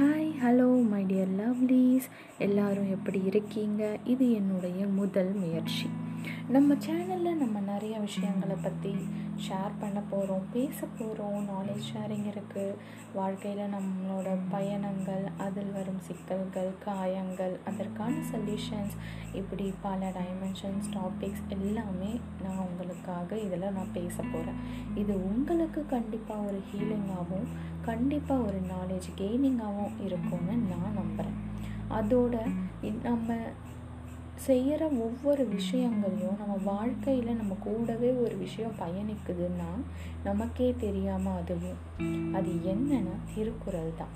Hi hello my dear lovelies எல்லோரும் எப்படி இருக்கீங்க? இது என்னுடைய முதல் முயற்சி. நம்ம சேனலில் நம்ம நிறைய விஷயங்களை பற்றி ஷேர் பண்ண போகிறோம் பேச போகிறோம் நாலேஜ் ஷேரிங் இருக்குது வாழ்க்கையில் நம்மளோட பயணங்கள் அதில் வரும் சிக்கல்கள் காயங்கள் அதற்கான சொல்யூஷன்ஸ் இப்படி பல டைமென்ஷன்ஸ் டாபிக்ஸ் எல்லாமே நான் உங்களுக்காக இதில் நான் பேச போகிறேன் இது உங்களுக்கு கண்டிப்பாக ஒரு ஹீலிங்காகவும் கண்டிப்பாக ஒரு நாலேஜ் கெய்னிங்காகவும் இருக்கும்னு நான் நம்புகிறேன் அதோட நம்ம செய்கிற ஒவ்வொரு விஷயங்களையும் நம்ம வாழ்க்கையில் நம்ம கூடவே ஒரு விஷயம் பயணிக்குதுன்னா நமக்கே தெரியாமல் அதுவும். அது என்னன்னா திருக்குறள் தான்.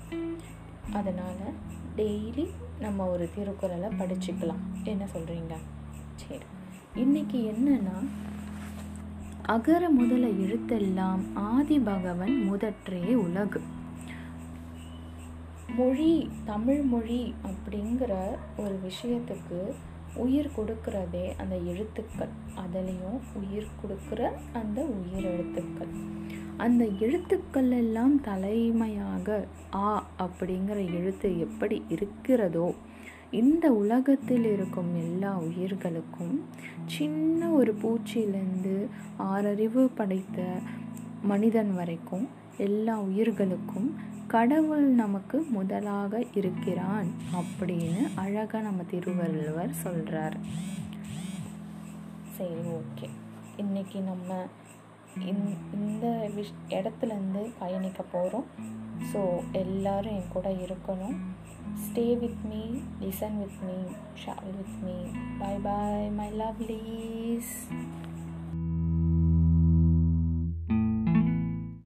அதனால் டெய்லி நம்ம ஒரு திருக்குறளை படிச்சுக்கலாம். என்ன சொல்கிறீங்க சரி. இன்றைக்கி என்னென்னா அகர முதல எழுத்தெல்லாம் ஆதி பகவன் முதற்றே உலகு. மொழி தமிழ் மொழி அப்படிங்கிற ஒரு விஷயத்துக்கு உயிர் கொடுக்கிறதே அந்த எழுத்துக்கள். அதுலேயும் உயிர் கொடுக்குற அந்த உயிர் எழுத்துக்கள். அந்த எழுத்துக்கள் எல்லாம் தலைமையாக ஆ அப்படிங்கிற எழுத்து எப்படி இருக்கிறதோ இந்த உலகத்தில் இருக்கும் எல்லா உயிர்களுக்கும் சின்ன ஒரு பூச்சியிலேருந்து ஆறறிவு படைத்த மனிதன் வரைக்கும் எல்லா உயிர்களுக்கும் கடவுள் நமக்கு முதலாக இருக்கிறான் அப்படின்னு அழகாக நம்ம திருவள்ளுவர் சொல்கிறார் சரி ஓகே. இன்னைக்கு நம்ம இந்த விஷ் இடத்துலேருந்து பயணிக்க போகிறோம் ஸோ எல்லோரும் என் கூட இருக்கணும். Stay with me listen with me share with me bye bye my lovelies